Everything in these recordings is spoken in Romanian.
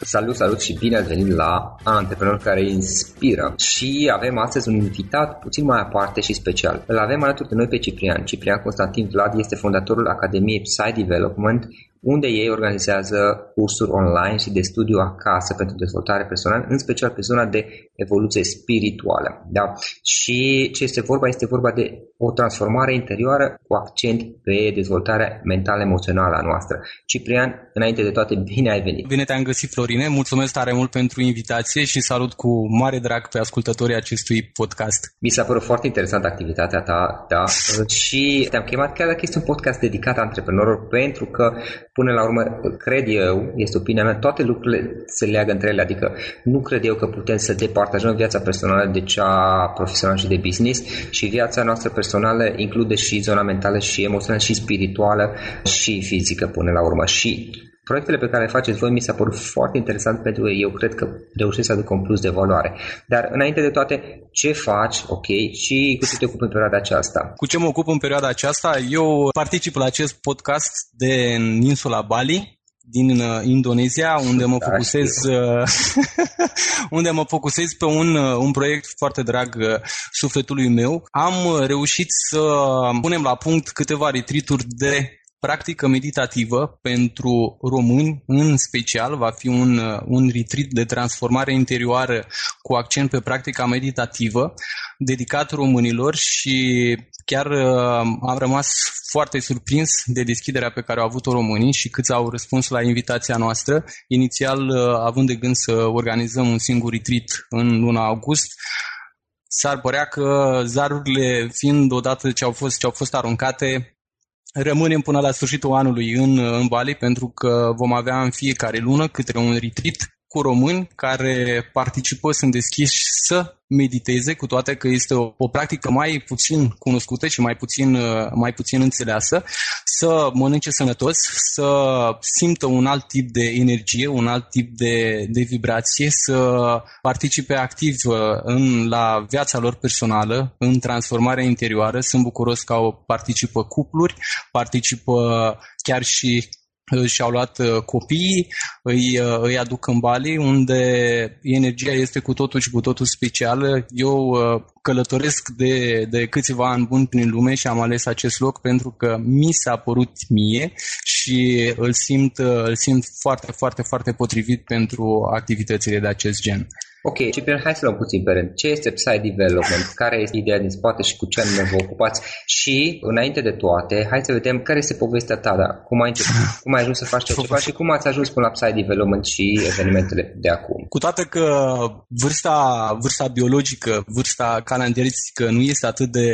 Salut, salut și bine ați venit la Antreprenor care inspiră și avem astăzi un invitat puțin mai aparte și special. Îl avem alături de noi pe Ciprian. Ciprian Constantin Vlad este fondatorul Academiei Psy Development, unde ei organizează cursuri online și de studiu acasă pentru dezvoltare personală, în special pe zona de evoluție spirituală. Da? Și ce este vorba? Este vorba de o transformare interioară cu accent pe dezvoltarea mentală-emoțională a noastră. Ciprian, înainte de toate, bine ai venit! Bine te-am găsit, Florine! Mulțumesc tare mult pentru invitație și salut cu mare drag pe ascultătorii acestui podcast. Mi s-a părut foarte interesantă activitatea ta, da, și te-am chemat chiar dacă este un podcast dedicat antreprenorilor, pentru că Până la urmă, cred eu, este opinia mea, toate lucrurile se leagă între ele, adică nu cred eu că putem să departajăm viața personală de cea profesională și de business și viața noastră personală include și zona mentală și emoțională și spirituală și fizică până la urmă. Și Proiectele pe care le faceți voi mi s-a părut foarte interesant pentru că eu cred că reușesc să aduc un plus de valoare. Dar înainte de toate, ce faci, ok, și cu ce te ocupi în perioada aceasta? Cu ce mă ocup în perioada aceasta? Eu particip la acest podcast de în insula Bali, din uh, Indonezia, unde mă da, focusez uh, unde mă focusez pe un, uh, un proiect foarte drag sufletului meu. Am reușit să punem la punct câteva retrituri de practică meditativă pentru români, în special va fi un, un retreat de transformare interioară cu accent pe practica meditativă, dedicat românilor și chiar uh, am rămas foarte surprins de deschiderea pe care au avut-o românii și câți au răspuns la invitația noastră, inițial uh, având de gând să organizăm un singur retreat în luna august, s-ar părea că zarurile fiind odată ce au fost, ce au fost aruncate, Rămânem până la sfârșitul anului în, în Bali pentru că vom avea în fiecare lună câte un retreat cu români care participă, sunt deschiși să mediteze, cu toate că este o, o practică mai puțin cunoscută și mai puțin, mai puțin înțeleasă, să mănânce sănătos, să simtă un alt tip de energie, un alt tip de, de vibrație, să participe activ în, la viața lor personală, în transformarea interioară. Sunt bucuros că au participă cupluri, participă chiar și și-au luat uh, copiii, îi, uh, îi aduc în Bali, unde energia este cu totul și cu totul specială. Eu uh, călătoresc de, de câțiva ani buni prin lume și am ales acest loc pentru că mi s-a părut mie și îl simt, îl simt foarte, foarte, foarte potrivit pentru activitățile de acest gen. Ok, Ciprian, hai să luăm puțin pe rând. Ce este Psy Development? Care este ideea din spate și cu ce anume vă ocupați? Și, înainte de toate, hai să vedem care este povestea ta, da? cum ai început, cum ai ajuns să faci ceva și cum ați ajuns până la Psy Development și evenimentele de acum. Cu toate că vârsta, vârsta biologică, vârsta calendaristică nu este atât de,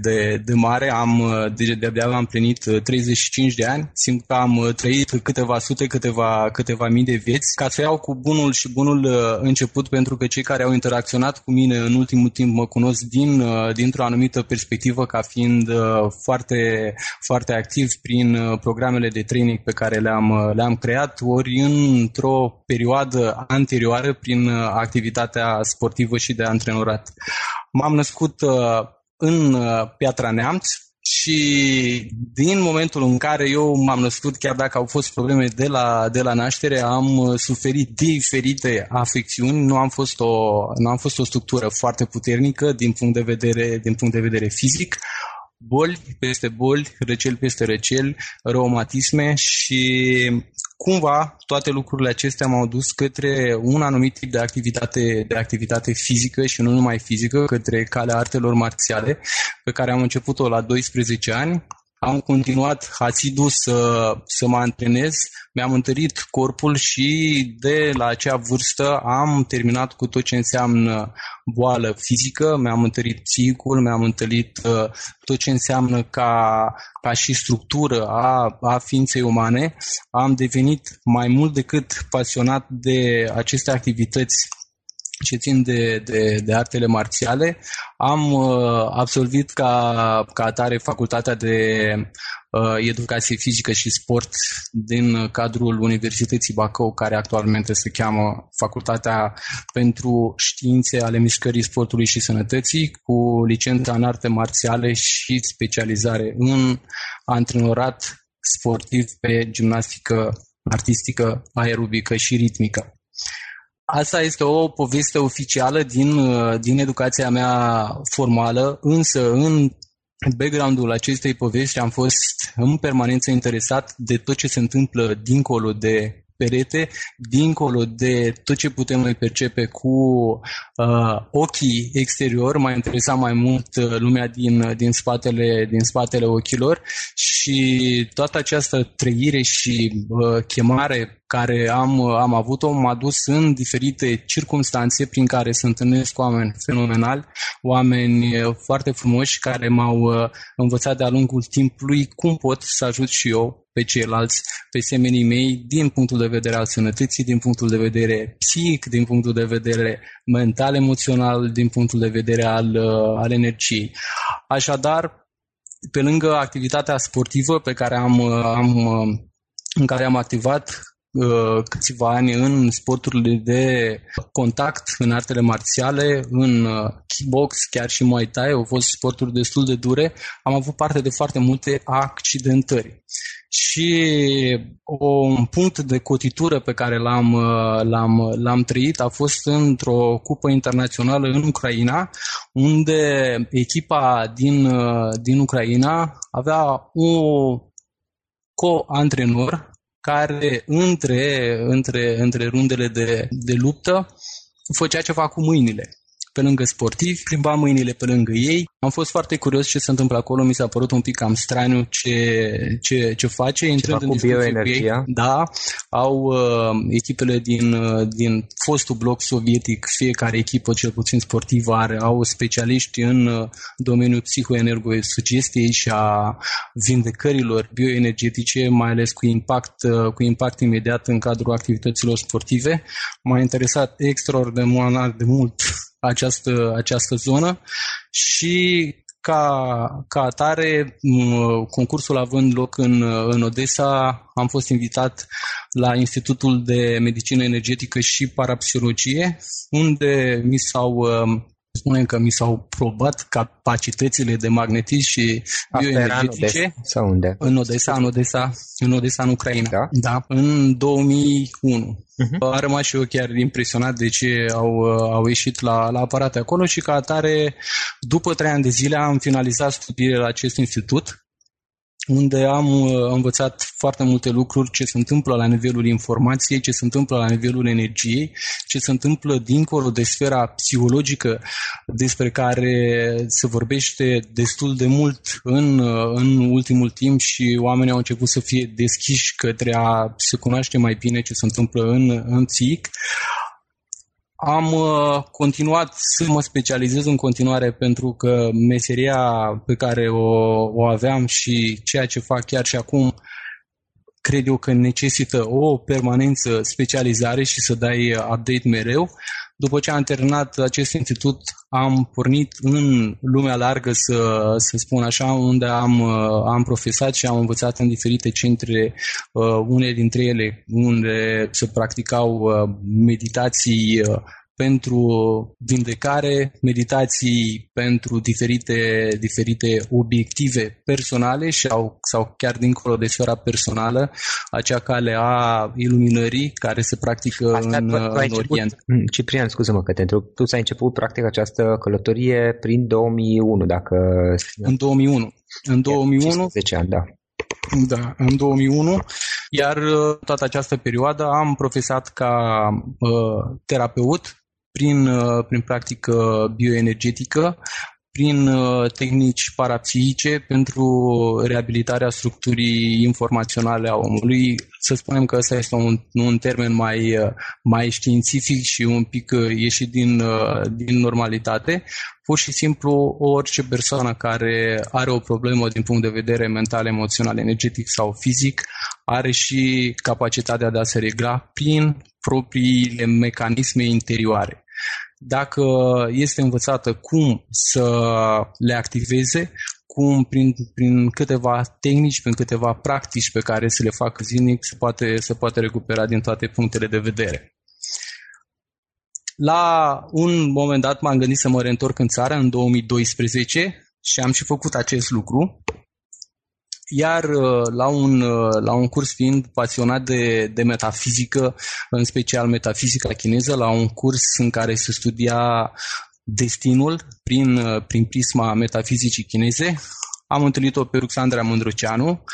de, de mare, am, de, de-abia am plinit 35 de ani, simt că am trăit câteva sute, câteva, câteva mii de vieți, ca să iau cu bunul și bunul uh, început pentru pentru că cei care au interacționat cu mine în ultimul timp mă cunosc din, uh, dintr-o anumită perspectivă ca fiind uh, foarte, foarte activ prin uh, programele de training pe care le-am, le-am creat, ori într-o perioadă anterioară prin activitatea sportivă și de antrenorat. M-am născut în Piatra Neamț, și din momentul în care eu m-am născut, chiar dacă au fost probleme de la, de la naștere, am uh, suferit diferite afecțiuni. Nu am, fost o, nu am fost o structură foarte puternică din punct de vedere, din punct de vedere fizic boli peste boli, răcel peste răcel, reumatisme și cumva toate lucrurile acestea m-au dus către un anumit tip de activitate, de activitate fizică și nu numai fizică, către calea artelor marțiale, pe care am început-o la 12 ani am continuat asidul să, să mă antrenez, mi-am întărit corpul și de la acea vârstă am terminat cu tot ce înseamnă boală fizică, mi-am întărit psihicul, mi-am întărit uh, tot ce înseamnă ca, ca și structură a, a ființei umane. Am devenit mai mult decât pasionat de aceste activități ce țin de, de, de artele marțiale. Am uh, absolvit ca, ca atare facultatea de uh, educație fizică și sport din cadrul Universității Bacău, care actualmente se cheamă Facultatea pentru Științe ale Mișcării Sportului și Sănătății, cu licența în arte marțiale și specializare în antrenorat sportiv pe gimnastică artistică, aerobică și ritmică. Asta este o poveste oficială din, uh, din educația mea formală, însă în background-ul acestei povești am fost în permanență interesat de tot ce se întâmplă dincolo de perete, dincolo de tot ce putem noi percepe cu uh, ochii exterior, m-a interesat mai mult uh, lumea din, din, spatele, din spatele ochilor și toată această trăire și uh, chemare care am, am avut-o m-a dus în diferite circunstanțe prin care să întâlnesc cu oameni fenomenali, oameni uh, foarte frumoși care m-au uh, învățat de-a lungul timpului cum pot să ajut și eu pe ceilalți, pe semenii mei, din punctul de vedere al sănătății, din punctul de vedere psihic, din punctul de vedere mental, emoțional, din punctul de vedere al, uh, al energiei. Așadar, pe lângă activitatea sportivă pe care am, am, în care am activat uh, câțiva ani în sporturile de contact, în artele marțiale, în uh, kickbox, chiar și Muay Thai, au fost sporturi destul de dure, am avut parte de foarte multe accidentări. Și un punct de cotitură pe care l-am, uh, l-am, l-am trăit a fost într-o cupă internațională în Ucraina, unde echipa din, uh, din Ucraina avea un co-antrenor care între, între, între rundele de, de luptă făcea ceva cu mâinile pe lângă sportivi, plimba mâinile pe lângă ei. Am fost foarte curios ce se întâmplă acolo, mi s-a părut un pic cam straniu ce, ce, ce face. Intrând în cu bioenergia. Ei, da, au uh, echipele din, uh, din fostul bloc sovietic, fiecare echipă, cel puțin sportivă, are, au specialiști în uh, domeniul psihoenergosugestiei și a vindecărilor bioenergetice, mai ales cu impact, uh, cu impact imediat în cadrul activităților sportive. M-a interesat extraordinar de mult această, această zonă. Și ca, ca atare, concursul având loc în, în Odessa, am fost invitat la Institutul de Medicină Energetică și Parapsihologie, unde mi s-au spunem că mi s-au probat capacitățile de magnetism și bioenergetice. Sau unde? În Odessa, în Odessa, în Odessa, în Ucraina. Da? Da, în 2001. Uh-huh. A rămas și eu chiar impresionat de ce au, au ieșit la, la aparate acolo și ca atare, după trei ani de zile am finalizat studiile la acest institut unde am uh, învățat foarte multe lucruri, ce se întâmplă la nivelul informației, ce se întâmplă la nivelul energiei, ce se întâmplă dincolo de sfera psihologică despre care se vorbește destul de mult în, uh, în ultimul timp și oamenii au început să fie deschiși către a se cunoaște mai bine ce se întâmplă în, în psihic. Am uh, continuat să mă specializez în continuare pentru că meseria pe care o, o aveam și ceea ce fac chiar și acum cred eu că necesită o permanență specializare și să dai update mereu. După ce am terminat acest institut, am pornit în lumea largă, să, să spun așa, unde am, am profesat și am învățat în diferite centre, uh, unele dintre ele unde se practicau uh, meditații uh, pentru vindecare, meditații pentru diferite, diferite obiective personale și au, sau chiar dincolo de sfera personală, acea cale a iluminării care se practică Asta, în, tu, tu în Orient. Mm, Ciprian, scuză-mă că te întreb, tu ți-ai început practic această călătorie prin 2001, dacă... În 2001. În 2001, 10 ani, da. Da, în 2001, iar uh, toată această perioadă am profesat ca uh, terapeut prin, uh, prin practică bioenergetică, prin uh, tehnici parapsihice pentru reabilitarea structurii informaționale a omului. Să spunem că ăsta este un, un termen mai, uh, mai științific și un pic ieșit din, din normalitate. Pur și simplu, orice persoană care are o problemă din punct de vedere mental, emoțional, energetic sau fizic, are și capacitatea de a se regla prin propriile mecanisme interioare dacă este învățată cum să le activeze, cum prin, prin câteva tehnici, prin câteva practici pe care să le facă zilnic, se poate, se poate recupera din toate punctele de vedere. La un moment dat m-am gândit să mă reîntorc în țară în 2012 și am și făcut acest lucru. Iar uh, la un, uh, la un curs fiind pasionat de, de metafizică, în special metafizica chineză, la un curs în care se studia destinul prin, uh, prin prisma metafizicii chineze, am întâlnit-o pe Ruxandra Mândruceanu,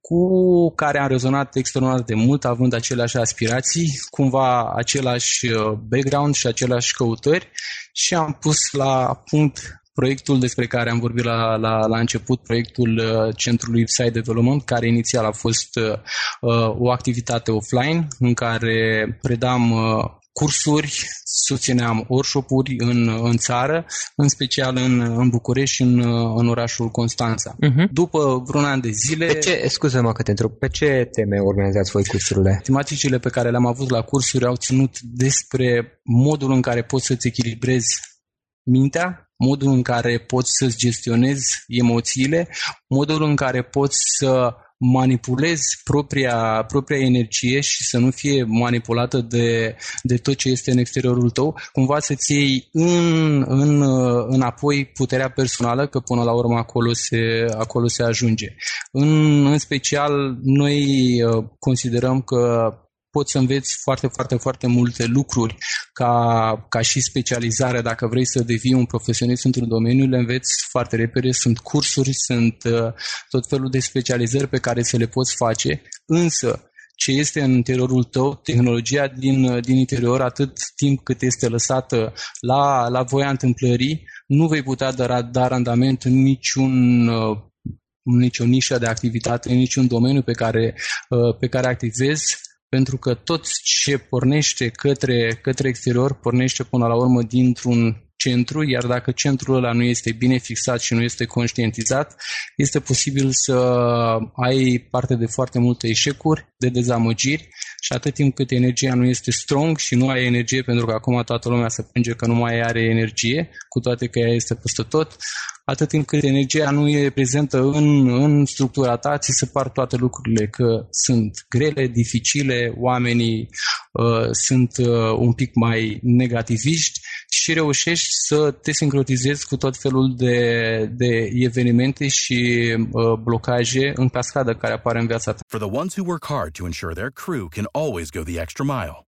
cu care am rezonat extraordinar de mult, având aceleași aspirații, cumva același background și aceleași căutări și am pus la punct proiectul despre care am vorbit la, la, la început, proiectul uh, Centrului Site Development, care inițial a fost uh, uh, o activitate offline în care predam uh, cursuri, susțineam workshop-uri în, în țară, în special în, în București și în, în orașul Constanța. Uh-huh. După vreun an de zile... Pe ce, scuze-mă că te întreb, pe ce teme organizați voi cursurile? Tematicile pe care le-am avut la cursuri au ținut despre modul în care poți să-ți echilibrezi mintea, modul în care poți să-ți gestionezi emoțiile, modul în care poți să manipulezi propria, propria energie și să nu fie manipulată de, de tot ce este în exteriorul tău, cumva să-ți iei în, în, înapoi puterea personală, că până la urmă acolo se, acolo se ajunge. În, în special, noi uh, considerăm că poți să înveți foarte, foarte, foarte multe lucruri ca, ca și specializare. Dacă vrei să devii un profesionist într-un domeniu, le înveți foarte repede. Sunt cursuri, sunt uh, tot felul de specializări pe care să le poți face, însă ce este în interiorul tău, tehnologia din, uh, din interior, atât timp cât este lăsată la, la voia întâmplării, nu vei putea da, da randament în niciun uh, nicio nișă de activitate, în niciun domeniu pe care, pe care activezi, pentru că tot ce pornește către, către exterior pornește până la urmă dintr-un centru, iar dacă centrul ăla nu este bine fixat și nu este conștientizat, este posibil să ai parte de foarte multe eșecuri, de dezamăgiri și atât timp cât energia nu este strong și nu ai energie, pentru că acum toată lumea se plânge că nu mai are energie, cu toate că ea este peste tot, atât timp cât energia nu e prezentă în, în structura ta, ți se par toate lucrurile că sunt grele, dificile, oamenii uh, sunt uh, un pic mai negativiști și reușești să te sincronizezi cu tot felul de, de evenimente și uh, blocaje în cascadă care apar în viața ta. For the ones who work hard to ensure their crew can always go the extra mile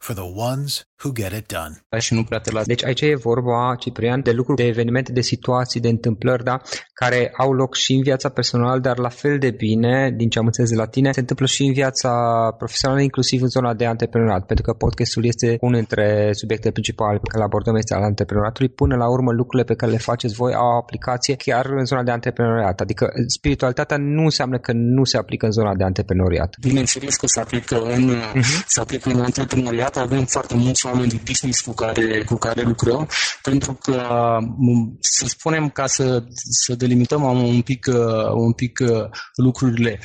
for the ones who get it done. Și nu prea te las. Deci aici e vorba, Ciprian, de lucruri, de evenimente, de situații, de întâmplări, da, care au loc și în viața personală, dar la fel de bine, din ce am înțeles de la tine, se întâmplă și în viața profesională, inclusiv în zona de antreprenoriat, pentru că podcastul este unul dintre subiectele principale pe care le abordăm este al antreprenoriatului. Până la urmă, lucrurile pe care le faceți voi au aplicație chiar în zona de antreprenoriat. Adică spiritualitatea nu înseamnă că nu se aplică în zona de antreprenoriat. Bineînțeles că se aplică în, uh-huh. se aplică în antreprenoriat. Avem foarte mulți oameni de business cu care, cu care lucrăm, pentru că, să spunem, ca să, să delimităm un pic, un pic lucrurile,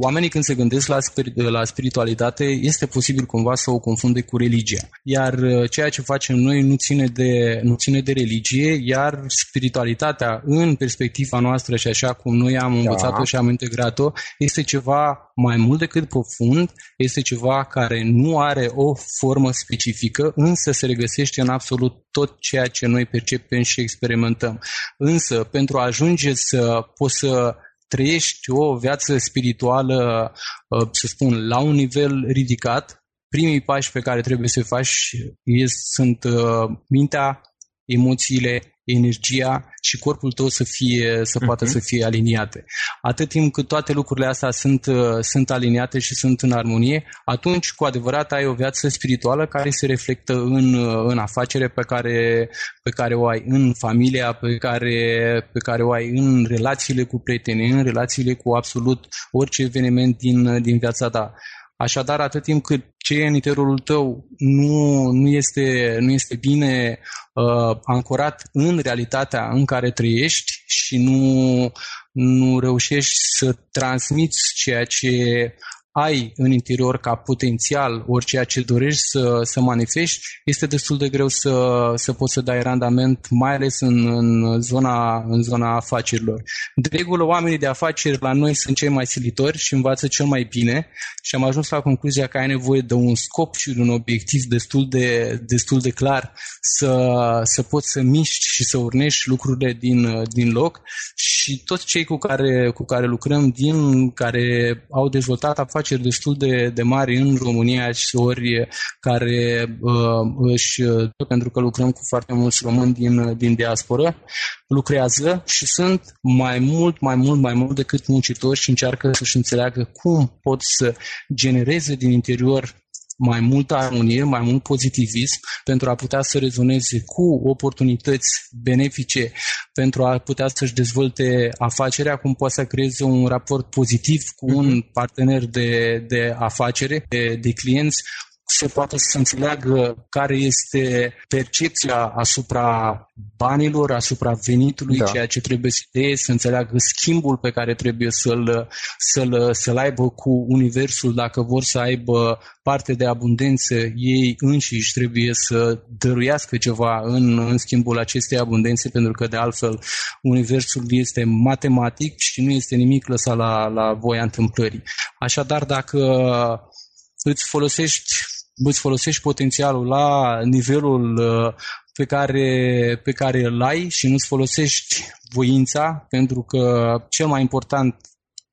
oamenii când se gândesc la, la spiritualitate, este posibil cumva să o confunde cu religia. Iar ceea ce facem noi nu ține de, nu ține de religie, iar spiritualitatea în perspectiva noastră și așa cum noi am învățat-o da. și am integrat-o, este ceva mai mult decât profund, este ceva care nu are o formă specifică, însă se regăsește în absolut tot ceea ce noi percepem și experimentăm. Însă, pentru a ajunge să poți să trăiești o viață spirituală, uh, să spun, la un nivel ridicat, primii pași pe care trebuie să faci sunt uh, mintea, emoțiile, energia și corpul tău să fie să uh-huh. poată să fie aliniate. Atât timp cât toate lucrurile astea sunt, uh, sunt aliniate și sunt în armonie, atunci cu adevărat ai o viață spirituală care se reflectă în, uh, în afacere pe care, pe care o ai în familia, pe care, pe care o ai în relațiile cu prietenii, în relațiile cu absolut orice eveniment din, din viața ta. Așadar, atât timp cât ce e în interiorul tău nu, nu, este, nu este bine uh, ancorat în realitatea în care trăiești și nu, nu reușești să transmiți ceea ce ai în interior ca potențial ori ceea ce dorești să, să manifesti, este destul de greu să, să poți să dai randament, mai ales în, în, zona, în zona afacerilor. De regulă, oamenii de afaceri la noi sunt cei mai silitori și învață cel mai bine și am ajuns la concluzia că ai nevoie de un scop și de un obiectiv destul de, destul de clar să, să poți să miști și să urnești lucrurile din, din loc și toți cei cu care, cu care lucrăm, din care au dezvoltat afaceri, afaceri destul de, de mari în România și ori care uh, își, pentru că lucrăm cu foarte mulți români din, din diasporă, lucrează și sunt mai mult, mai mult, mai mult decât muncitori și încearcă să-și înțeleagă cum pot să genereze din interior mai multă armonie, mai mult pozitivism pentru a putea să rezoneze cu oportunități benefice pentru a putea să-și dezvolte afacerea, cum poate să creeze un raport pozitiv cu un mhm. partener de, de afacere, de, de clienți, se poate să înțeleagă care este percepția asupra banilor, asupra venitului, da. ceea ce trebuie să fie, să înțeleagă schimbul pe care trebuie să-l, să-l, să-l aibă cu universul, dacă vor să aibă parte de abundență, ei înșiși trebuie să dăruiască ceva în, în schimbul acestei abundențe, pentru că de altfel universul este matematic și nu este nimic lăsat la, la voia întâmplării. Așadar, dacă îți folosești îți folosești potențialul la nivelul uh, pe care, pe care îl ai și nu-ți folosești voința, pentru că cel mai important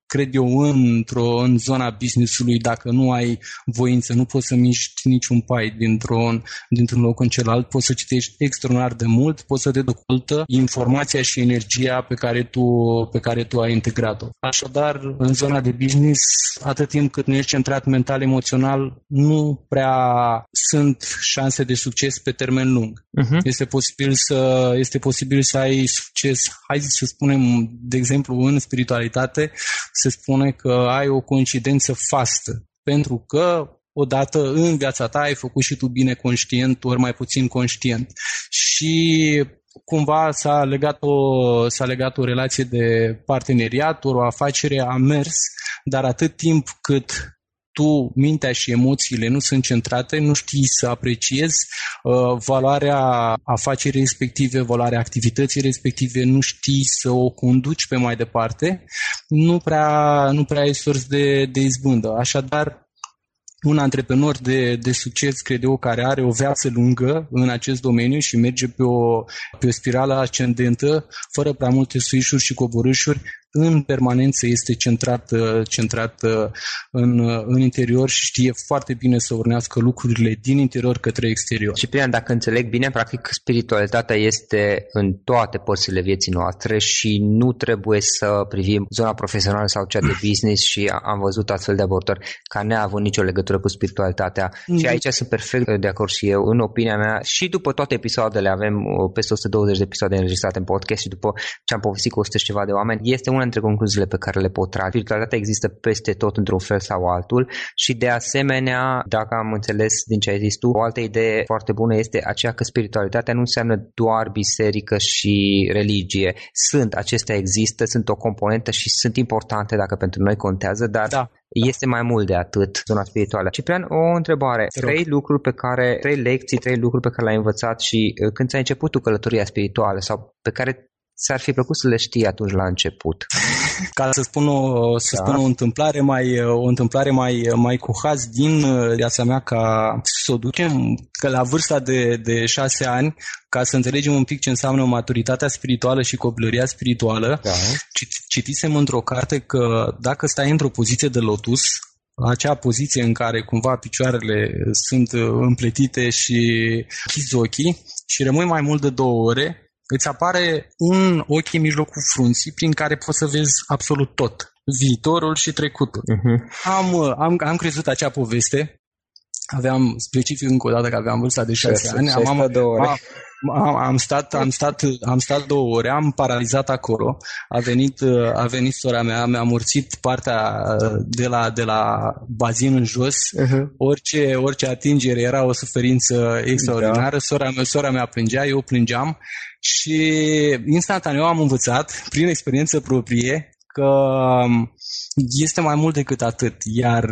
cred eu, într-o, în zona business-ului, dacă nu ai voință, nu poți să miști niciun pai dintr-un, dintr-un loc în celălalt, poți să citești extraordinar de mult, poți să te dezvoltă informația și energia pe care tu, pe care tu ai integrat-o. Așadar, în zona de business, atât timp cât nu ești centrat mental-emoțional, nu prea sunt șanse de succes pe termen lung. Uh-huh. Este, posibil să, este posibil să ai succes, hai să spunem, de exemplu, în spiritualitate, se spune că ai o coincidență fastă, pentru că odată în viața ta ai făcut și tu bine conștient, ori mai puțin conștient. Și cumva s-a legat o, s-a legat o relație de parteneriat, ori o afacere a mers, dar atât timp cât tu, mintea și emoțiile nu sunt centrate, nu știi să apreciezi uh, valoarea afacerii respective, valoarea activității respective, nu știi să o conduci pe mai departe, nu prea, nu prea ai sors de, de izbândă. Așadar, un antreprenor de, de succes, cred eu, care are o viață lungă în acest domeniu și merge pe o, pe o spirală ascendentă, fără prea multe suișuri și coborâșuri, în permanență este centrat, centrat în, în interior și știe foarte bine să urnească lucrurile din interior către exterior. Și Prian, dacă înțeleg bine, practic spiritualitatea este în toate părțile vieții noastre și nu trebuie să privim zona profesională sau cea de business și am văzut astfel de abordări ca neavând nicio legătură cu spiritualitatea. Mm. Și aici sunt perfect de acord și eu, în opinia mea, și după toate episoadele, avem uh, peste 120 de episoade înregistrate în podcast și după ce am povestit cu 100 și ceva de oameni, este una dintre concluziile pe care le pot trage. Spiritualitatea există peste tot într-un fel sau altul și de asemenea, dacă am înțeles din ce ai zis tu, o altă idee foarte bună este aceea că spiritualitatea nu înseamnă doar biserică și religie. Sunt, acestea există, sunt o componentă și sunt importante dacă pentru noi contează, dar da. Este mai mult de atât zona spirituală. Ciprian, o întrebare. Trei lucruri pe care, trei lecții, trei lucruri pe care le-ai învățat și uh, când ți-ai început tu călătoria spirituală sau pe care ți-ar fi plăcut să le știi atunci la început? Ca să spun o, să da. spun o întâmplare mai o întâmplare mai, mai cu haz din uh, viața mea ca să o ducem că la vârsta de, de șase ani, ca să înțelegem un pic ce înseamnă maturitatea spirituală și copilăria spirituală, da. citisem într-o carte că dacă stai într-o poziție de lotus, acea poziție în care cumva picioarele sunt uh, împletite și chizi ochii și rămâi mai mult de două ore, îți apare un ochi în mijlocul frunții prin care poți să vezi absolut tot, viitorul și trecutul. Uh-huh. Am, am, am crezut acea poveste, aveam specific încă o dată că aveam vârsta de 6 ani, am, am, am, am, am, stat, am, stat, am stat două ore, am paralizat acolo, a venit, a venit sora mea, mi-a murțit partea de la, de la bazin în jos, uh-huh. orice, orice atingere era o suferință extraordinară, da. sora, mea, sora mea plângea, eu plângeam și instantaneu am învățat, prin experiență proprie, că este mai mult decât atât, iar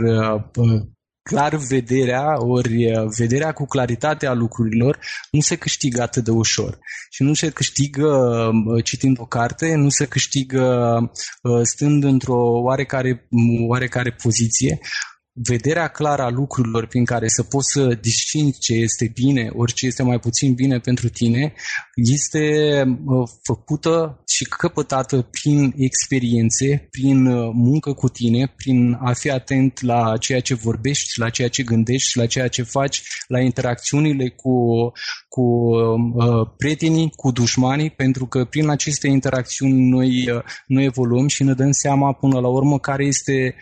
clar vederea, ori vederea cu claritate a lucrurilor nu se câștigă atât de ușor. Și nu se câștigă citind o carte, nu se câștigă stând într-o oarecare, oarecare poziție, vederea clară a lucrurilor prin care să poți să distingi ce este bine, ori ce este mai puțin bine pentru tine, este uh, făcută și căpătată prin experiențe, prin uh, muncă cu tine, prin a fi atent la ceea ce vorbești, la ceea ce gândești, la ceea ce faci, la interacțiunile cu, cu uh, prietenii, cu dușmanii, pentru că prin aceste interacțiuni noi, uh, noi evoluăm și ne dăm seama până la urmă care este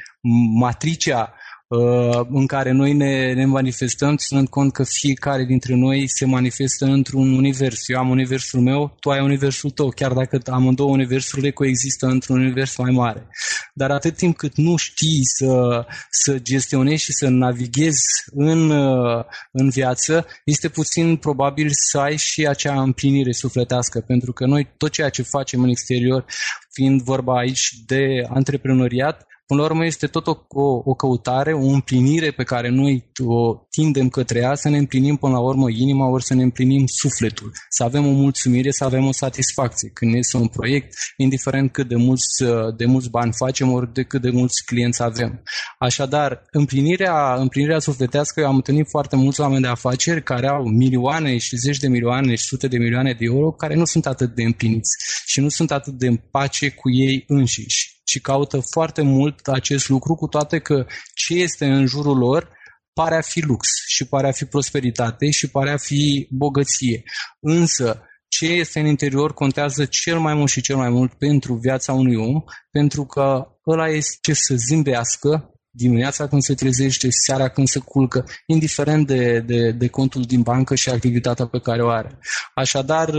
matricea Uh, în care noi ne, ne manifestăm, ținând cont că fiecare dintre noi se manifestă într-un univers. Eu am universul meu, tu ai universul tău, chiar dacă amândouă universurile coexistă într-un univers mai mare. Dar atât timp cât nu știi să, să gestionezi și să navighezi în, uh, în viață, este puțin probabil să ai și acea împlinire sufletească, pentru că noi tot ceea ce facem în exterior, fiind vorba aici de antreprenoriat, Până la urmă este tot o, o, o căutare, o împlinire pe care noi o tindem către ea, să ne împlinim până la urmă inima, ori să ne împlinim sufletul, să avem o mulțumire, să avem o satisfacție. Când este un proiect, indiferent cât de mulți, de mulți bani facem, ori de cât de mulți clienți avem. Așadar, împlinirea, împlinirea sufletească, eu am întâlnit foarte mulți oameni de afaceri care au milioane și zeci de milioane și sute de milioane de euro, care nu sunt atât de împliniți și nu sunt atât de în pace cu ei înșiși și caută foarte mult acest lucru, cu toate că ce este în jurul lor pare a fi lux și pare a fi prosperitate și pare a fi bogăție. Însă, ce este în interior contează cel mai mult și cel mai mult pentru viața unui om, pentru că ăla este să zâmbească, dimineața când se trezește, seara când se culcă, indiferent de, de, de contul din bancă și activitatea pe care o are. Așadar,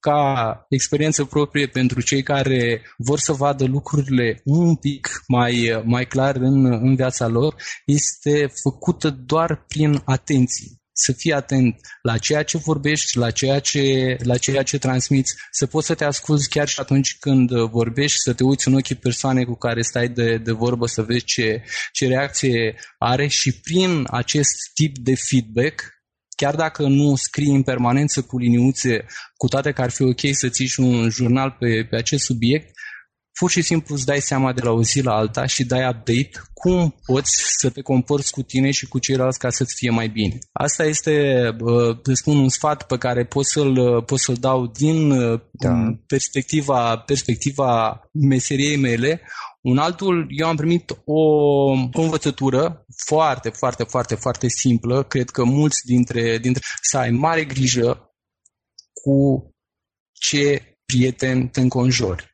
ca experiență proprie pentru cei care vor să vadă lucrurile un pic mai, mai clar în, în viața lor, este făcută doar prin atenție să fii atent la ceea ce vorbești, la ceea ce, la ceea ce transmiți, să poți să te asculți chiar și atunci când vorbești, să te uiți în ochii persoanei cu care stai de, de vorbă, să vezi ce, ce reacție are și prin acest tip de feedback, chiar dacă nu scrii în permanență cu liniuțe, cu toate că ar fi ok să țiși și un jurnal pe, pe acest subiect, pur și simplu îți dai seama de la o zi la alta și dai update cum poți să te comporți cu tine și cu ceilalți ca să-ți fie mai bine. Asta este, să spun, un sfat pe care pot să-l, pot să-l dau din da. perspectiva, perspectiva meseriei mele. Un altul, eu am primit o, o învățătură foarte, foarte, foarte, foarte simplă. Cred că mulți dintre, dintre să ai mare grijă cu ce prieten te înconjori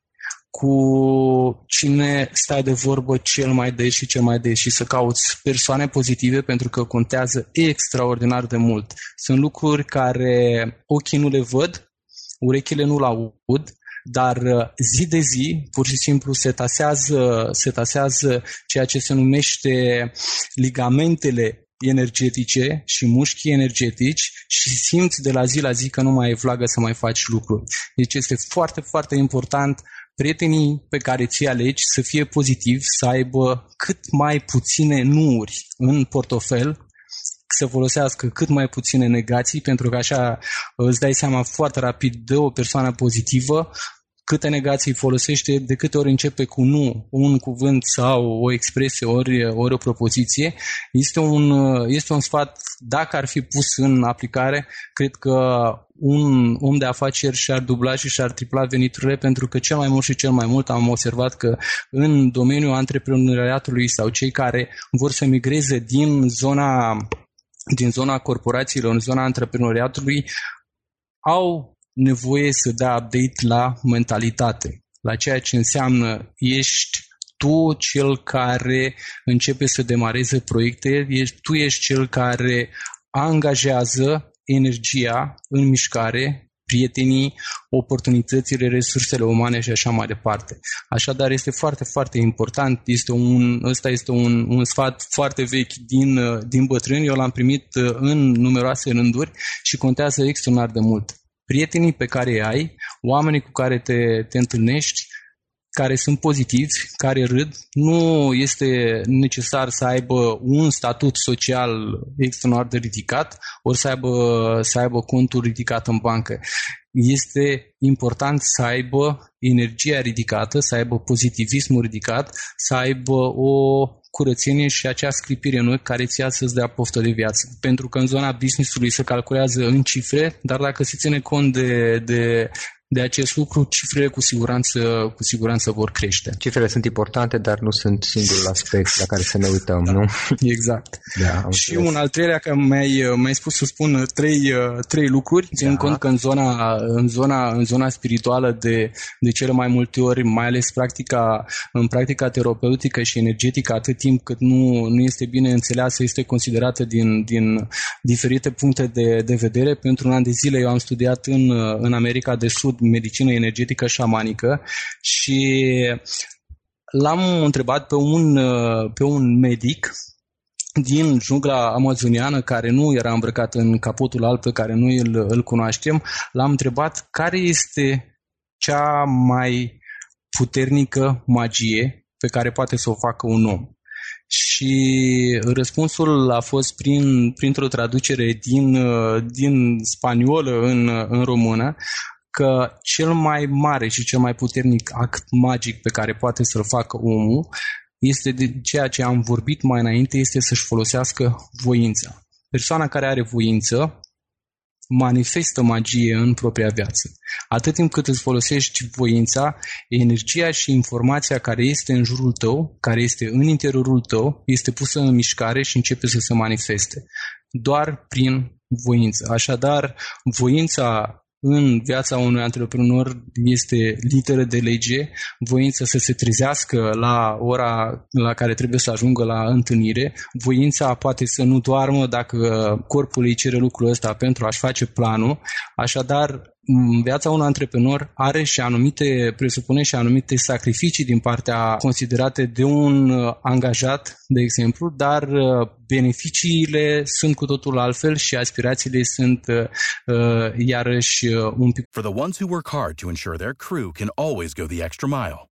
cu cine stai de vorbă cel mai des și cel mai des și să cauți persoane pozitive pentru că contează extraordinar de mult. Sunt lucruri care ochii nu le văd, urechile nu-l aud, dar uh, zi de zi, pur și simplu, se tasează, se tasează ceea ce se numește ligamentele energetice și mușchii energetici și simți de la zi la zi că nu mai e vlagă să mai faci lucruri. Deci este foarte, foarte important prietenii pe care ți alegi să fie pozitivi, să aibă cât mai puține nuuri în portofel, să folosească cât mai puține negații, pentru că așa îți dai seama foarte rapid de o persoană pozitivă, câte negații folosește, de câte ori începe cu nu, un cuvânt sau o expresie, ori, ori o propoziție. Este un, este un sfat, dacă ar fi pus în aplicare, cred că un om de afaceri și-ar dubla și și-ar tripla veniturile, pentru că cel mai mult și cel mai mult am observat că în domeniul antreprenoriatului sau cei care vor să migreze din zona din zona corporațiilor, în zona antreprenoriatului, au nevoie să dea update la mentalitate, la ceea ce înseamnă ești tu cel care începe să demareze proiecte, ești, tu ești cel care angajează energia în mișcare, prietenii, oportunitățile, resursele umane și așa mai departe. Așadar, este foarte, foarte important. Este un, ăsta este un, un sfat foarte vechi din, din bătrâni. Eu l-am primit în numeroase rânduri și contează extraordinar de mult prietenii pe care îi ai, oamenii cu care te, te întâlnești, care sunt pozitivi, care râd. Nu este necesar să aibă un statut social extraordinar de ridicat, ori să aibă, să aibă contul ridicat în bancă. Este important să aibă energia ridicată, să aibă pozitivismul ridicat, să aibă o curățenie și acea scripire în ochi care ți să-ți dea poftă de viață. Pentru că în zona business-ului se calculează în cifre, dar dacă se ține cont de, de de acest lucru, cifrele cu siguranță, cu siguranță vor crește. Cifrele sunt importante, dar nu sunt singurul aspect la care să ne uităm, da. nu? Exact. Da, și înțeles. un al treilea, că mi-ai, mi-ai spus să spun trei, trei lucruri, ținând da. cont că în zona, în zona, în zona spirituală de, de cele mai multe ori, mai ales practica, în practica terapeutică și energetică, atât timp cât nu, nu este bine înțeleasă, este considerată din, din diferite puncte de, de vedere. Pentru un an de zile eu am studiat în, în America de Sud medicină energetică șamanică și l-am întrebat pe un, pe un medic din jungla amazoniană care nu era îmbrăcat în capotul alb pe care noi îl, îl cunoaștem, l-am întrebat care este cea mai puternică magie pe care poate să o facă un om. Și răspunsul a fost prin, printr-o traducere din, din spaniolă în, în română, că cel mai mare și cel mai puternic act magic pe care poate să-l facă omul este de ceea ce am vorbit mai înainte, este să-și folosească voința. Persoana care are voință manifestă magie în propria viață. Atât timp cât îți folosești voința, energia și informația care este în jurul tău, care este în interiorul tău, este pusă în mișcare și începe să se manifeste. Doar prin voință. Așadar, voința în viața unui antreprenor este literă de lege, voința să se trezească la ora la care trebuie să ajungă la întâlnire, voința poate să nu doarmă dacă corpul îi cere lucrul ăsta pentru a-și face planul, așadar viața unui antreprenor are și anumite, presupune și anumite sacrificii din partea considerate de un uh, angajat, de exemplu, dar uh, beneficiile sunt cu totul altfel și aspirațiile sunt uh, uh, iarăși un pic. For the ones who work hard to ensure their crew can always go the extra mile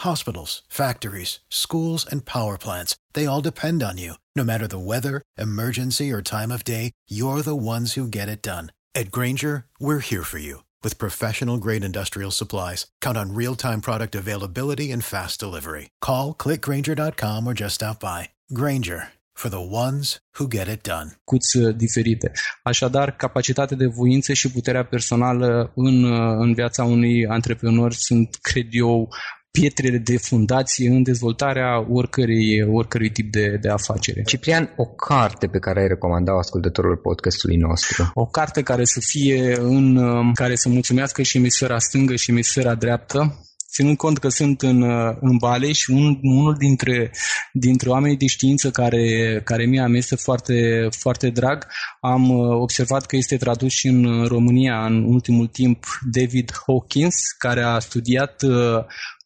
Hospitals, factories, schools, and power plants, they all depend on you. No matter the weather, emergency, or time of day, you're the ones who get it done. At Granger, we're here for you with professional grade industrial supplies. Count on real time product availability and fast delivery. Call clickgranger.com or just stop by. Granger for the ones who get it done. Cuți uh, diferite. Așadar, capacitatea de voință și puterea personală în, uh, în viața unui antreprenor sunt, cred eu, pietrele de fundație în dezvoltarea oricărui, oricărui tip de, de afacere. Ciprian, o carte pe care ai recomandat ascultătorul podcastului nostru? O carte care să fie în, uh, care să mulțumească și emisfera stângă și emisfera dreaptă, ținând cont că sunt în, uh, în Bale și un, unul dintre, dintre oamenii de știință care, care mie am este foarte, foarte drag, am uh, observat că este tradus și în România în ultimul timp David Hawkins, care a studiat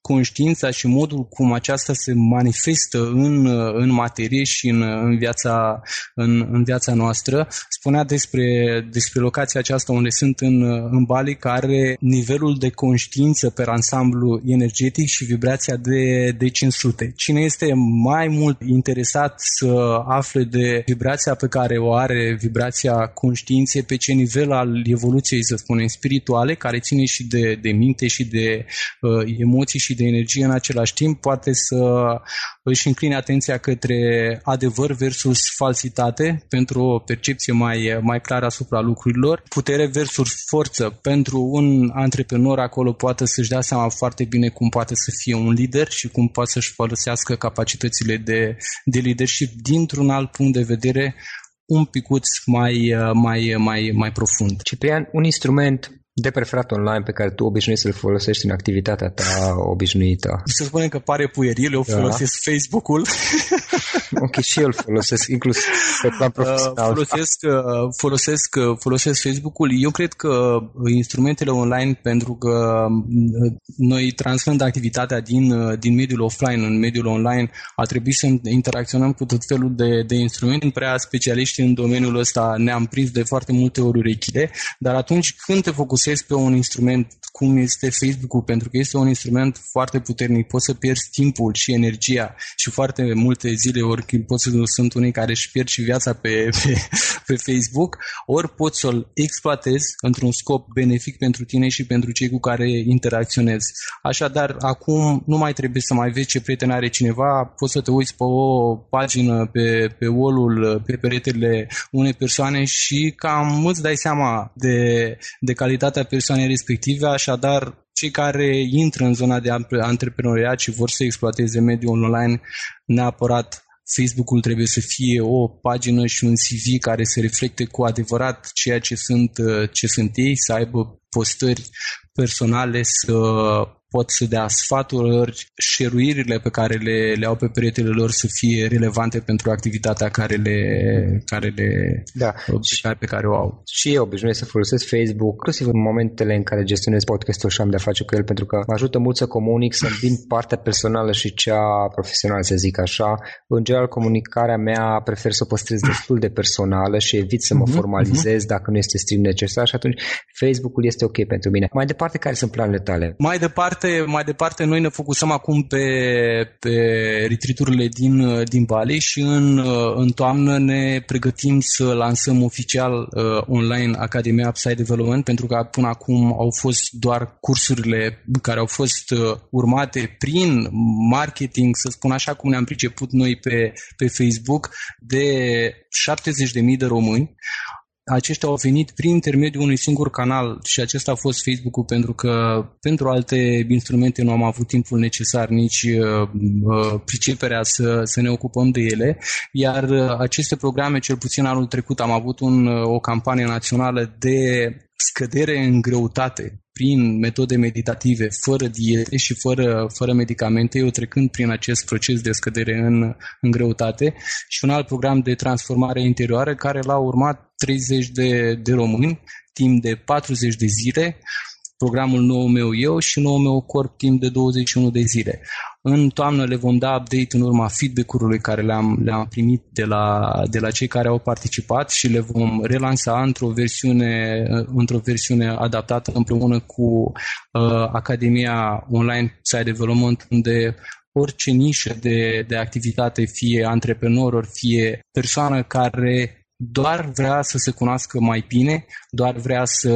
conștiința și modul cum aceasta se manifestă în, în materie și în, în, viața, în, în viața noastră. Spunea despre, despre locația aceasta unde sunt în, în Bali, care nivelul de conștiință pe ansamblu energetic și vibrația de, de 500. Cine este mai mult interesat să afle de vibrația pe care o are, vibrația conștiinței, pe ce nivel al evoluției, să spunem, spirituale, care ține și de, de minte și de uh, emoții și de energie în același timp poate să își încline atenția către adevăr versus falsitate pentru o percepție mai, mai clară asupra lucrurilor. Putere versus forță. Pentru un antreprenor acolo poate să-și dea seama foarte bine cum poate să fie un lider și cum poate să-și folosească capacitățile de, de leadership dintr-un alt punct de vedere un picuț mai, mai, mai, mai profund. Ciprian, un instrument de preferat online pe care tu obișnuiești să-l folosești în activitatea ta obișnuită? Să spunem că pare pueril, eu da. folosesc Facebook-ul ok, și eu îl folosesc, inclusiv pe plan uh, profesional. Folosesc, uh, folosesc, uh, folosesc Facebook-ul. Eu cred că instrumentele online, pentru că noi transferând activitatea din, din mediul offline în mediul online, a trebuit să interacționăm cu tot felul de, de instrumente. Prea specialiști în domeniul ăsta ne-am prins de foarte multe ori urechile, dar atunci când te focusezi pe un instrument cum este Facebook-ul, pentru că este un instrument foarte puternic, poți să pierzi timpul și energia și foarte multe zile, ori poți să sunt unii care își pierd și viața pe, pe, pe Facebook, ori poți să-l exploatezi într-un scop benefic pentru tine și pentru cei cu care interacționezi. Așadar, acum nu mai trebuie să mai vezi ce prieten are cineva, poți să te uiți pe o pagină, pe, pe wall pe peretele unei persoane și cam îți dai seama de, de calitatea persoanei respective, așadar cei care intră în zona de antreprenoriat și vor să exploateze mediul online, neapărat Facebook-ul trebuie să fie o pagină și un CV care să reflecte cu adevărat ceea ce sunt, ce sunt ei, să aibă postări personale, să pot să dea sfaturi, șeruirile pe care le, le au pe peretele lor să fie relevante pentru activitatea care le, care le da. pe, pe care o au. Și eu obișnuiesc să folosesc Facebook, inclusiv în momentele în care gestionez podcastul și am de-a face cu el, pentru că mă ajută mult să comunic, să îmbin partea personală și cea profesională, să zic așa. În general, comunicarea mea prefer să o păstrez destul de personală și evit să mă uh-huh, formalizez uh-huh. dacă nu este strict necesar și atunci Facebook-ul este ok pentru mine. Mai departe, care sunt planurile tale? Mai departe, departe, mai departe, noi ne focusăm acum pe, pe retriturile din, din Bali și în, în toamnă ne pregătim să lansăm oficial uh, online Academia Upside Development, pentru că până acum au fost doar cursurile care au fost uh, urmate prin marketing, să spun așa cum ne-am priceput noi pe, pe Facebook, de 70.000 de români aceștia au venit prin intermediul unui singur canal și acesta a fost Facebook-ul pentru că pentru alte instrumente nu am avut timpul necesar, nici uh, uh, priceperea să, să ne ocupăm de ele, iar uh, aceste programe, cel puțin anul trecut, am avut un, uh, o campanie națională de scădere în greutate prin metode meditative, fără diete și fără, fără medicamente, eu trecând prin acest proces de scădere în, în greutate. Și un alt program de transformare interioară care l-a urmat 30 de, de români timp de 40 de zile, programul nou meu eu și nou meu corp timp de 21 de zile. În toamnă le vom da update în urma feedback-ului care le-am, le-am primit de la, de la cei care au participat și le vom relansa într-o versiune, într-o versiune adaptată împreună cu uh, Academia Online Site Development, unde orice nișă de, de activitate, fie antreprenor, ori fie persoană care doar vrea să se cunoască mai bine, doar vrea să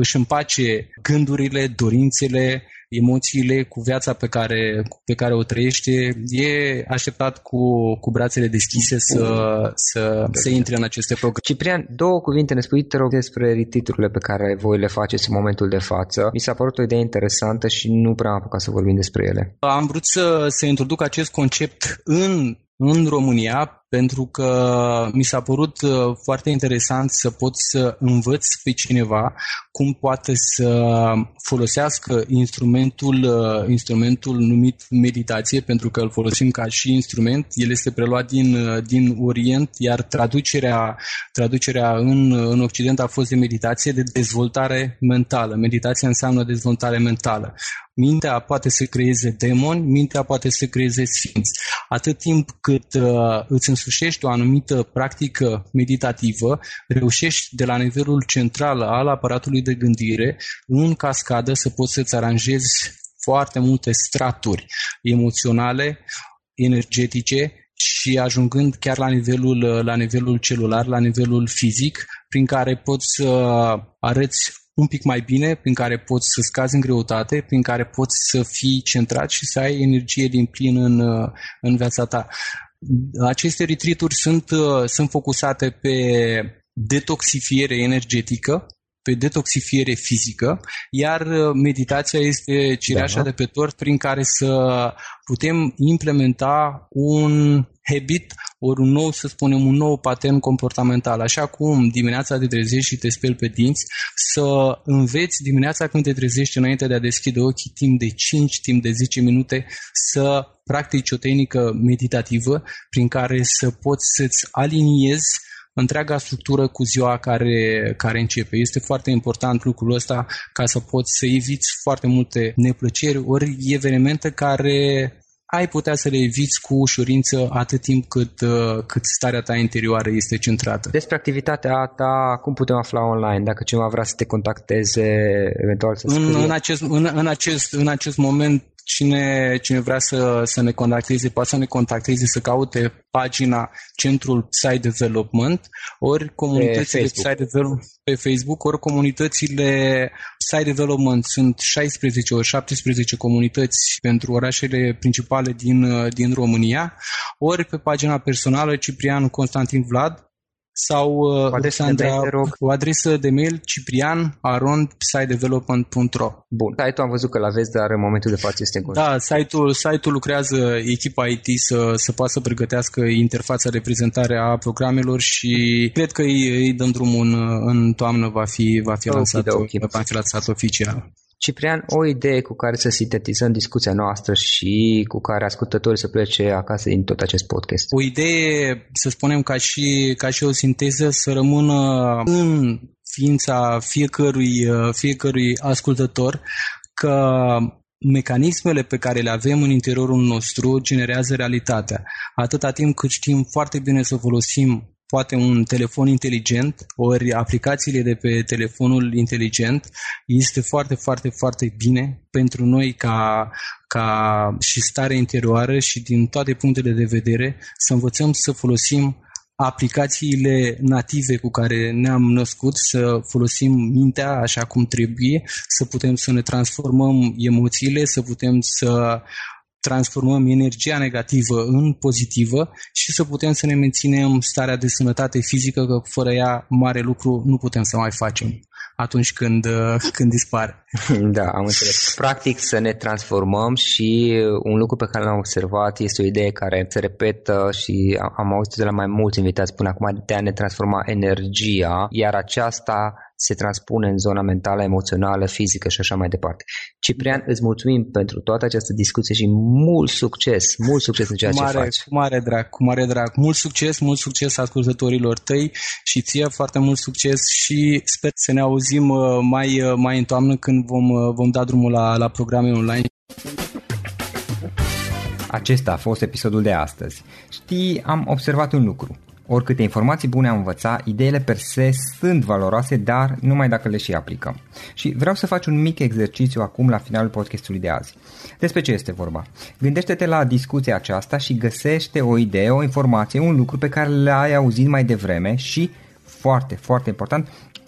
își împace gândurile, dorințele, emoțiile cu viața pe care, pe care o trăiește, e așteptat cu, cu brațele deschise să, să, să intre în aceste programe. Ciprian, două cuvinte ne spui, te rog, despre retiturile pe care voi le faceți în momentul de față. Mi s-a părut o idee interesantă și nu prea am apucat să vorbim despre ele. Am vrut să, să introduc acest concept în în România pentru că mi s-a părut uh, foarte interesant să pot să învăț pe cineva cum poate să folosească instrumentul, uh, instrumentul numit meditație, pentru că îl folosim ca și instrument. El este preluat din, uh, din Orient, iar traducerea, traducerea în, în Occident a fost de meditație de dezvoltare mentală. Meditația înseamnă dezvoltare mentală. Mintea poate să creeze demoni, mintea poate să creeze sfinți. Atât timp cât uh, îți însușești o anumită practică meditativă, reușești de la nivelul central al aparatului de gândire, în cascadă, să poți să-ți aranjezi foarte multe straturi emoționale, energetice și ajungând chiar la nivelul, la nivelul celular, la nivelul fizic, prin care poți să arăți un pic mai bine, prin care poți să scazi în greutate, prin care poți să fii centrat și să ai energie din plin în, în viața ta. Aceste retreat sunt, sunt focusate pe detoxifiere energetică, pe detoxifiere fizică, iar meditația este cireașa da. de pe tort prin care să putem implementa un habit, ori un nou, să spunem, un nou pattern comportamental. Așa cum dimineața te trezești și te speli pe dinți, să înveți dimineața când te trezești înainte de a deschide ochii timp de 5, timp de 10 minute, să practici o tehnică meditativă prin care să poți să-ți aliniezi întreaga structură cu ziua care, care începe. Este foarte important lucrul ăsta ca să poți să eviți foarte multe neplăceri ori evenimente care ai putea să le eviți cu ușurință atât timp cât, uh, cât starea ta interioară este centrată. Despre activitatea ta, cum putem afla online? Dacă cineva vrea să te contacteze, eventual să scrie? În, în, acest, în, în, acest, în acest moment cine, cine vrea să, să ne contacteze, poate să ne contacteze, să caute pagina Centrul Site Development, ori comunitățile pe Site Development pe Facebook, ori comunitățile Site Development. Sunt 16 ori 17 comunități pentru orașele principale din, din România, ori pe pagina personală Ciprian Constantin Vlad, sau uh, Alexandra, o adresă de mail ciprian.arond.sitedevelopment.ro Bun, site-ul am văzut că l-aveți, dar în momentul de față este în Da, site-ul, site-ul lucrează echipa IT să, să poată să pregătească interfața de prezentare a programelor și cred că îi, îi dăm drumul în, în toamnă, va fi, va fi, okay, lansat, okay. va fi lansat oficial. Ciprian, o idee cu care să sintetizăm discuția noastră și cu care ascultătorii să plece acasă din tot acest podcast. O idee, să spunem, ca și, ca și o sinteză, să rămână în ființa fiecărui, fiecărui ascultător că mecanismele pe care le avem în interiorul nostru generează realitatea. Atâta timp cât știm foarte bine să folosim poate un telefon inteligent, ori aplicațiile de pe telefonul inteligent, este foarte, foarte, foarte bine pentru noi ca, ca și stare interioară și din toate punctele de vedere să învățăm să folosim aplicațiile native cu care ne-am născut, să folosim mintea așa cum trebuie, să putem să ne transformăm emoțiile, să putem să transformăm energia negativă în pozitivă și să putem să ne menținem starea de sănătate fizică, că fără ea mare lucru nu putem să mai facem atunci când, uh, când dispare. Da, am înțeles. Practic să ne transformăm și un lucru pe care l-am observat este o idee care se repetă și am auzit de la mai mulți invitați până acum de a ne transforma energia, iar aceasta se transpune în zona mentală, emoțională, fizică și așa mai departe. Ciprian, îți mulțumim pentru toată această discuție și mult succes, mult succes în ceea mare, ce faci. Cu mare drag, cu mare drag. Mult succes, mult succes ascultătorilor tăi și ție foarte mult succes și sper să ne auzim uh, mai, uh, mai în toamnă când vom, uh, vom da drumul la, la programe online. Acesta a fost episodul de astăzi. Știi, am observat un lucru. Oricâte informații bune am învățat, ideile per se sunt valoroase, dar numai dacă le și aplicăm. Și vreau să faci un mic exercițiu acum la finalul podcastului de azi. Despre ce este vorba? Gândește-te la discuția aceasta și găsește o idee, o informație, un lucru pe care l-ai auzit mai devreme și, foarte, foarte important,